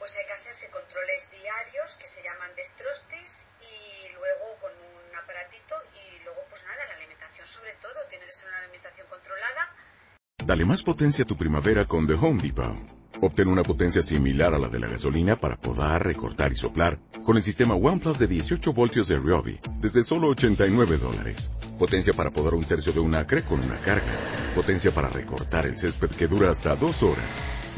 pues hay que hacerse controles diarios que se llaman destrostis y luego con un aparatito y luego pues nada, la alimentación sobre todo, tiene que ser una alimentación controlada. Dale más potencia a tu primavera con The Home Depot. Obtén una potencia similar a la de la gasolina para podar, recortar y soplar con el sistema OnePlus de 18 voltios de Ryobi desde solo 89 dólares. Potencia para podar un tercio de un acre con una carga. Potencia para recortar el césped que dura hasta dos horas.